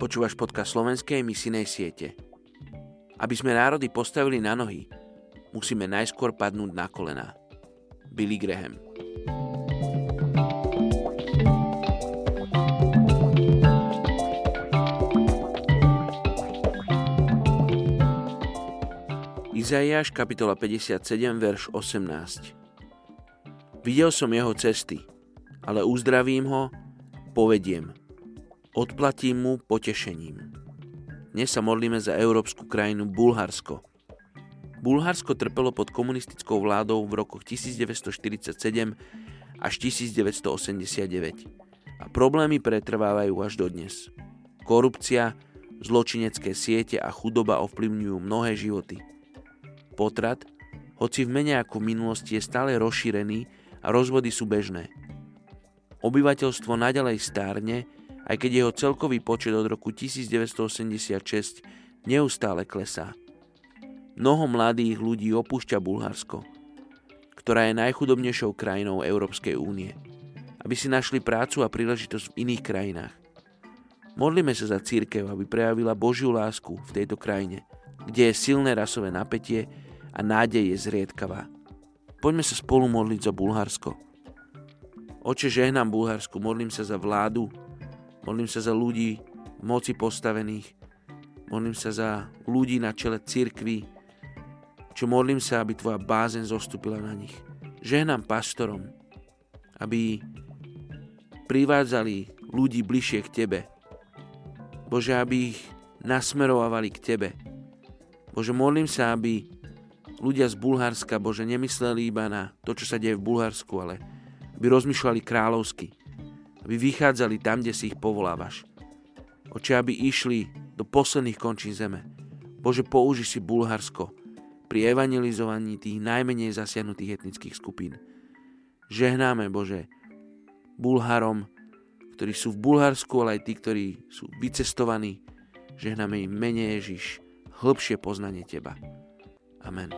Počúvaš podcast slovenskej misinej siete. Aby sme národy postavili na nohy, musíme najskôr padnúť na kolená. Billy Graham Izaiáš kapitola 57, verš 18 Videl som jeho cesty, ale uzdravím ho, povediem – Odplatím mu potešením. Dnes sa modlíme za európsku krajinu Bulharsko. Bulharsko trpelo pod komunistickou vládou v rokoch 1947 až 1989 a problémy pretrvávajú až dodnes. Korupcia, zločinecké siete a chudoba ovplyvňujú mnohé životy. Potrat, hoci v menej ako v minulosti je stále rozšírený a rozvody sú bežné. Obyvateľstvo naďalej stárne aj keď jeho celkový počet od roku 1986 neustále klesá. Mnoho mladých ľudí opúšťa Bulharsko, ktorá je najchudobnejšou krajinou Európskej únie, aby si našli prácu a príležitosť v iných krajinách. Modlíme sa za církev, aby prejavila Božiu lásku v tejto krajine, kde je silné rasové napätie a nádej je zriedkavá. Poďme sa spolu modliť za Bulharsko. Oče, žehnám Bulharsku, modlím sa za vládu, Modlím sa za ľudí moci postavených. Modlím sa za ľudí na čele cirkvy. Čo modlím sa, aby tvoja bázen zostúpila na nich. Žehnám pastorom, aby privádzali ľudí bližšie k Tebe. Bože, aby ich nasmerovali k Tebe. Bože, modlím sa, aby ľudia z Bulharska, Bože, nemysleli iba na to, čo sa deje v Bulharsku, ale aby rozmýšľali kráľovsky aby vychádzali tam, kde si ich povolávaš. Oče, aby išli do posledných končín zeme. Bože, použi si Bulharsko pri evangelizovaní tých najmenej zasiahnutých etnických skupín. Žehnáme, Bože, Bulharom, ktorí sú v Bulharsku, ale aj tí, ktorí sú vycestovaní. Žehnáme im mene Ježiš, hĺbšie poznanie Teba. Amen.